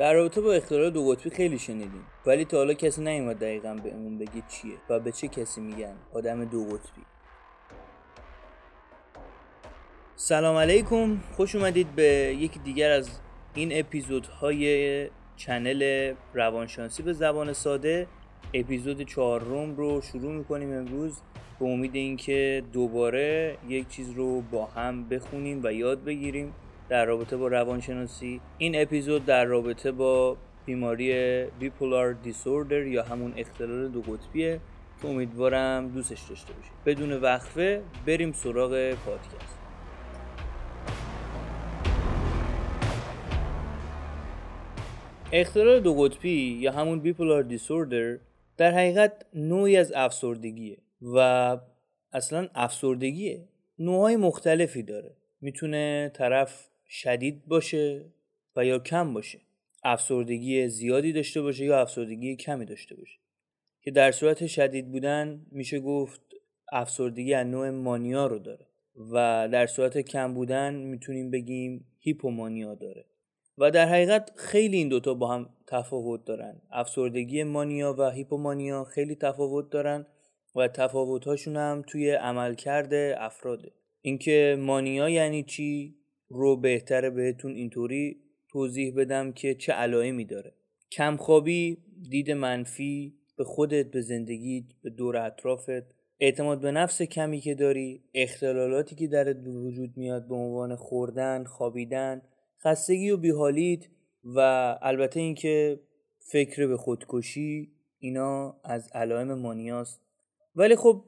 در رابطه با اختلال دو قطبی خیلی شنیدیم. ولی تا حالا کسی نیومد دقیقا به اون بگه چیه و به چه کسی میگن آدم دو قطبی. سلام علیکم. خوش اومدید به یکی دیگر از این اپیزودهای چنل روانشانسی به زبان ساده. اپیزود چهارم رو شروع می‌کنیم امروز به امید اینکه دوباره یک چیز رو با هم بخونیم و یاد بگیریم. در رابطه با روانشناسی. این اپیزود در رابطه با بیماری بیپولار دیسوردر یا همون اختلال دو قطبیه که امیدوارم دوستش داشته باشید. بدون وقفه بریم سراغ پادکست. اختلال دو قطبی یا همون بیپولار دیسوردر در حقیقت نوعی از افسردگیه و اصلا افسردگیه. نوعهای مختلفی داره. می‌تونه طرف شدید باشه و یا کم باشه. افسردگی زیادی داشته باشه یا افسردگی کمی داشته باشه. که در صورت شدید بودن میشه گفت افسردگی از نوع مانیا رو داره و در صورت کم بودن می‌تونیم بگیم هیپومانیا داره. و در حقیقت خیلی این دوتا با هم تفاوت دارن. افسردگی مانیا و هیپومانیا خیلی تفاوت دارن و تفاوتهاشون هم توی عملکرد افراده. اینکه مانیا یعنی چی؟ رو بهتره بهتون اینطوری توضیح بدم که چه علائمی داره. کمخوابی دید منفی به خودت به زندگی به دور اطرافت اعتماد به نفس کمی که داری اختلالاتی که درت وجود میاد به عنوان خوردن خوابیدن خستگی و بیحالیت و البته اینکه فکر به خودکشی اینا از علائم مانیاست. ولی خب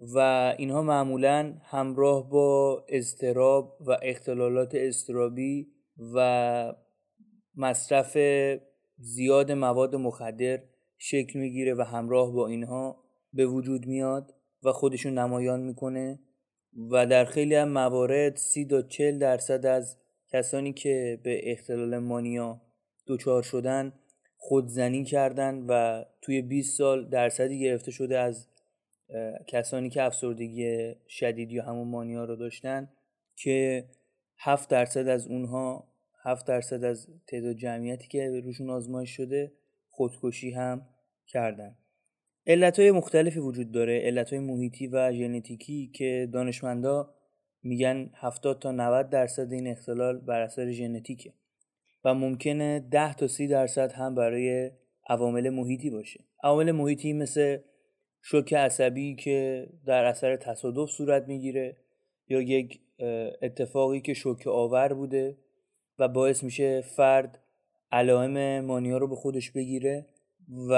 و اینها معمولا همراه با اضطراب و اختلالات استرابی و مصرف زیاد مواد مخدر شکل می‌گیره و همراه با اینها به وجود میاد و خودشون نمایان می‌کنه و در خیلی هم موارد سی تا چل درصد از کسانی که به اختلال مانیا دچار شدن خودزنی کردن و توی 20 سال درصدی گرفته شده از کسانی که افسردگی شدید یا همون مانیا رو داشتن که 7 درصد از اونها 7 درصد از تعداد جمعیتی که روشون آزمایش شده خودکشی هم کردن. علت های مختلفی وجود داره علت های محیطی و ژنتیکی که دانشمندا میگن 70 تا 90 درصد این اختلال بر اثر ژنتیکه و ممکنه 10 تا 30 درصد هم برای عوامل محیطی باشه. عوامل محیطی مثل شوک عصبی که در اثر تصادف صورت می‌گیره یا یک اتفاقی که شوک آور بوده و باعث میشه فرد علائم مانیا رو به خودش بگیره و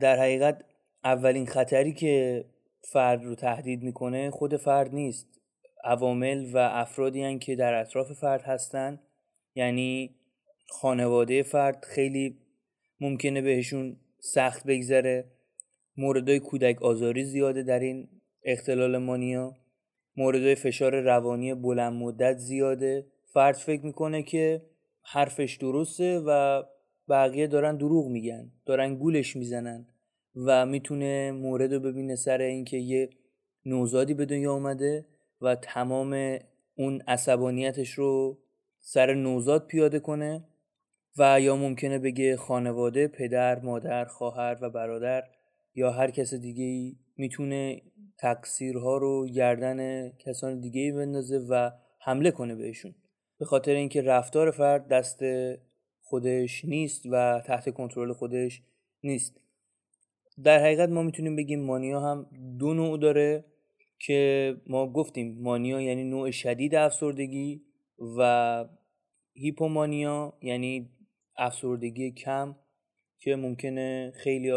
در حقیقت اولین خطری که فرد رو تهدید می‌کنه خود فرد نیست. عوامل و افرادی هن که در اطراف فرد هستن. یعنی خانواده فرد خیلی ممکنه بهشون سخت بگذره. موردهای کودک آزاری زیاده در این اختلال مانیا. موردهای فشار روانی بلند مدت زیاده. فرد فکر می‌کنه که حرفش درسته و بقیه دارن دروغ میگن دارن گولش می‌زنن و می‌تونه مورد رو ببینه سر اینکه یه نوزادی به دنیا اومده و تمام اون عصبانیتش رو سر نوزاد پیاده کنه و یا ممکنه بگه خانواده پدر مادر خواهر و برادر یا هر کس دیگه ای می‌تونه تقصیرها رو گردن کسان دیگه ای بندازه و حمله کنه بهشون. به خاطر اینکه رفتار فرد دست خودش نیست و تحت کنترل خودش نیست. در حقیقت ما می‌تونیم بگیم مانیا هم دو نوع داره که ما گفتیم. مانیا یعنی نوع شدید افسردگی و هیپومانیا یعنی افسردگی کم که ممکنه خیلی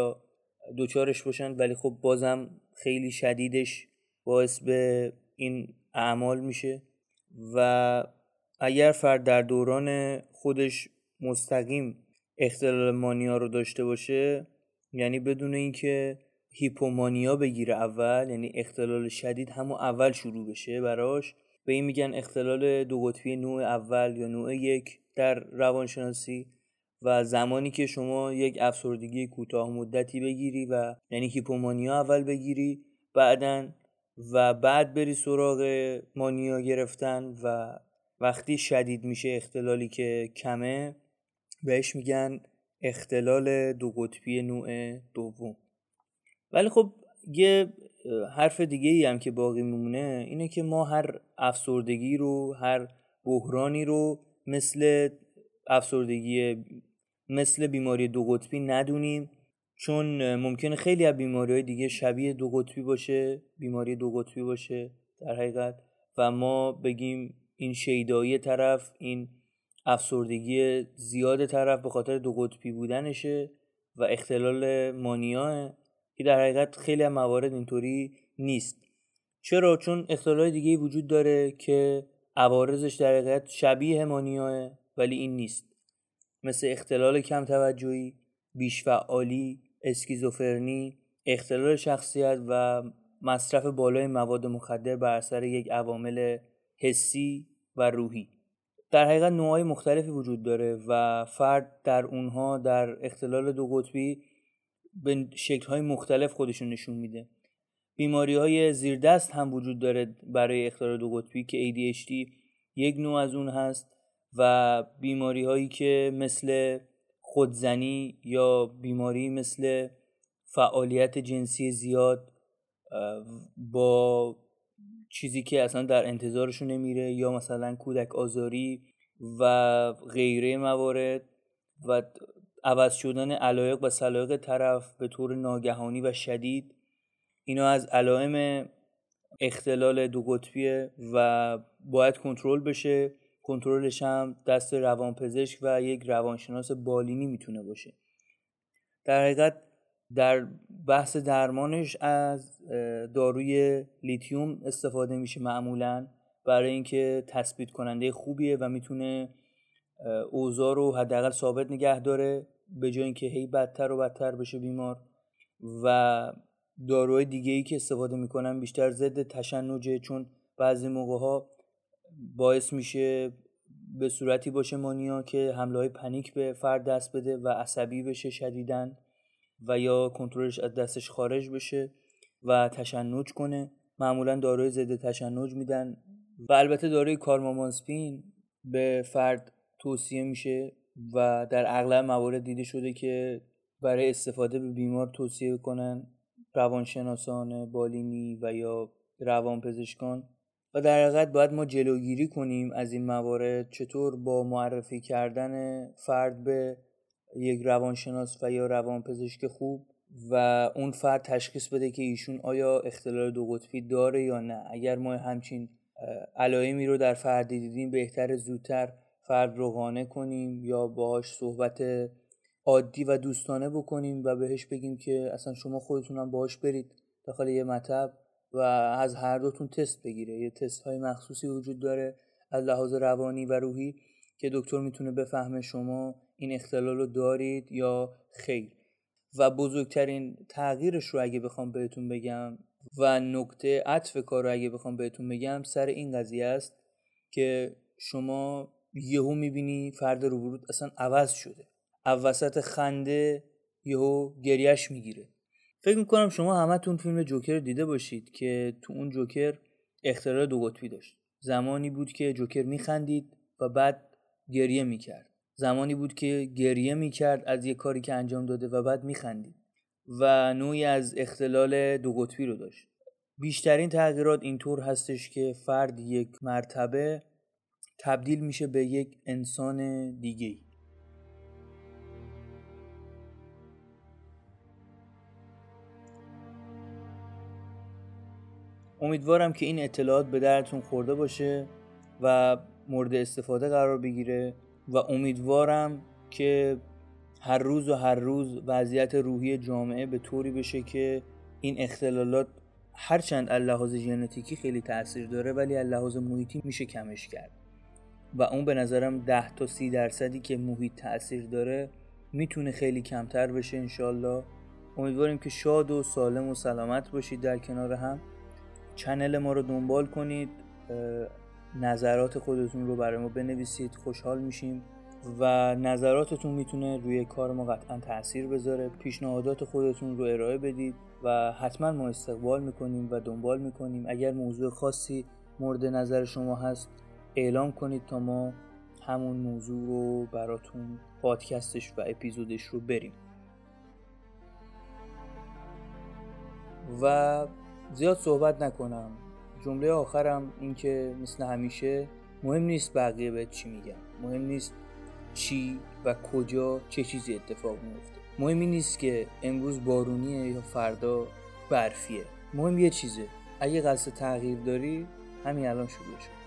دوچارش باشن ولی خب بازم خیلی شدیدش باعث به این اعمال میشه و اگر فرد در دوران خودش مستقیم اختلال مانیا رو داشته باشه یعنی بدون اینکه هیپومانیا بگیره اول یعنی اختلال شدید همون اول شروع بشه براش به این میگن اختلال دو قطبی نوع اول یا نوع یک در روانشناسی. و زمانی که شما یک افسردگی کوتاه مدتی بگیری و یعنی هیپومانیا اول بگیری بعدا و بعد بری سراغ مانیا گرفتن و وقتی شدید میشه اختلالی که کمه بهش میگن اختلال دو قطبی نوع دوم. ولی خب یه حرف دیگه ای هم که باقی میمونه اینه که ما هر افسردگی رو هر بحرانی رو مثل افسردگی مثل بیماری دو قطبی ندونیم چون ممکنه خیلی از بیماری های دیگه شبیه دو قطبی باشه بیماری دو قطبی باشه در حقیقت. و ما بگیم این شیدایی طرف این افسردگی زیاد طرف به خاطر دو قطبی بودنشه و اختلال مانیاه که در حقیقت خیلی موارد اینطوری نیست. چرا؟ چون اختلال دیگه وجود داره که عوارضش در حقیقت شبیه مانیاه ولی این نیست. مثل اختلال کم توجهی بیشفعالی اسکیزوفرنی اختلال شخصیت و مصرف بالای مواد مخدر بر اثر یک عوامل حسی و روحی. در حقیقت نوعهای مختلفی وجود داره و فرد در اونها در اختلال دو قطبی به شکلهای مختلف خودشون نشون میده. بیماری های زیردست هم وجود داره برای اختلال دو قطبی که ADHD یک نوع از اون هست. و بیماری هایی که مثل خودزنی یا بیماری مثل فعالیت جنسی زیاد با چیزی که اصلا در انتظارشون نمیره یا مثلا کودک آزاری و غیره موارد و عوض شدن علایق و سلایق طرف به طور ناگهانی و شدید اینا از علائم اختلال دو قطبیه و باید کنترل بشه. کنترلش هم دست روانپزشک و یک روانشناس بالینی می‌تونه باشه. در حقیقت در بحث درمانش از داروی لیتیوم استفاده میشه معمولا برای اینکه تثبیت کننده خوبیه و می‌تونه اوضاع رو حداقل ثابت نگه داره به جای اینکه هی بدتر و بدتر بشه بیمار. و داروهای دیگه ای که استفاده می‌کنن بیشتر ضد تشنجه چون بعضی موقع ها باعث میشه به صورتی باشه مانیا که حمله های پنیک به فرد دست بده و عصبی بشه شدیدن و یا کنترلش از دستش خارج بشه و تشنج کنه. معمولا داروی ضد تشنج میدن و البته داروی کارمامانسپین به فرد توصیه میشه و در اغلب موارد دیده شده که برای استفاده به بیمار توصیه کنن روانشناسان بالینی و یا روانپزشکان در حقیقت باید ما جلوگیری کنیم از این موارد. چطور با معرفی کردن فرد به یک روانشناس و یا روانپزشک خوب و اون فرد تشخیص بده که ایشون آیا اختلال دو قطبی داره یا نه. اگر ما همچین علائمی رو در فردی دیدیم بهتر زودتر فرد رو قانع کنیم یا باهاش صحبت عادی و دوستانه بکنیم و بهش بگیم که اصلا شما خودتونم باهاش برید داخل یه مطب. و از هر دوتون تست بگیره. یه تست های مخصوصی وجود داره از لحاظ روانی و روحی که دکتر می‌تونه بفهمه شما این اختلال رو دارید یا خیر. و بزرگترین تغییرش رو اگه بخوام بهتون بگم و نکته عطف کار رو اگه بخوام بهتون بگم سر این قضیه است که شما یهو می‌بینی فرد روبرود اصلا عوض شده. وسط خنده یهو گریش می‌گیره. فکر می‌کنم شما همتون فیلم جوکر دیده باشید که تو اون جوکر اختلال دو قطبی داشت. زمانی بود که جوکر میخندید و بعد گریه می‌کرد. زمانی بود که گریه می‌کرد از یه کاری که انجام داده و بعد میخندید و نوعی از اختلال دو قطبی رو داشت. بیشترین تغییرات اینطور هستش که فرد یک مرتبه تبدیل میشه به یک انسان دیگه امیدوارم که این اطلاعات به درتون خورده باشه و مورد استفاده قرار بگیره و امیدوارم که هر روز و هر روز وضعیت روحی جامعه به طوری بشه که این اختلالات هرچند لحاظ ژنتیکی خیلی تاثیر داره ولی لحاظ محیطی میشه کمش کرد. و اون به نظرم ده تا سی درصدی که محیط تاثیر داره می‌تونه خیلی کمتر بشه انشالله امیدواریم که شاد و سالم و سلامت باشید در کنار هم. چنل ما رو دنبال کنید نظرات خودتون رو برای ما بنویسید خوشحال میشیم و نظراتتون می‌تونه روی کار ما قطعا تاثیر بذاره. پیشنهادات خودتون رو ارائه بدید و حتما ما استقبال می‌کنیم و دنبال می‌کنیم. اگر موضوع خاصی مورد نظر شما هست اعلام کنید تا ما همون موضوع رو براتون پادکستش و اپیزودش رو بریم. و زیاد صحبت نکنم. جمله آخرم اینکه مثل همیشه مهم نیست بقیه بهت چی میگن. مهم نیست چی و کجا چه چیزی اتفاق میفته. مهمی نیست که امروز بارونیه یا فردا برفیه. مهم یه چیزه. اگه قصد تغییر داری همین الان شروع شد.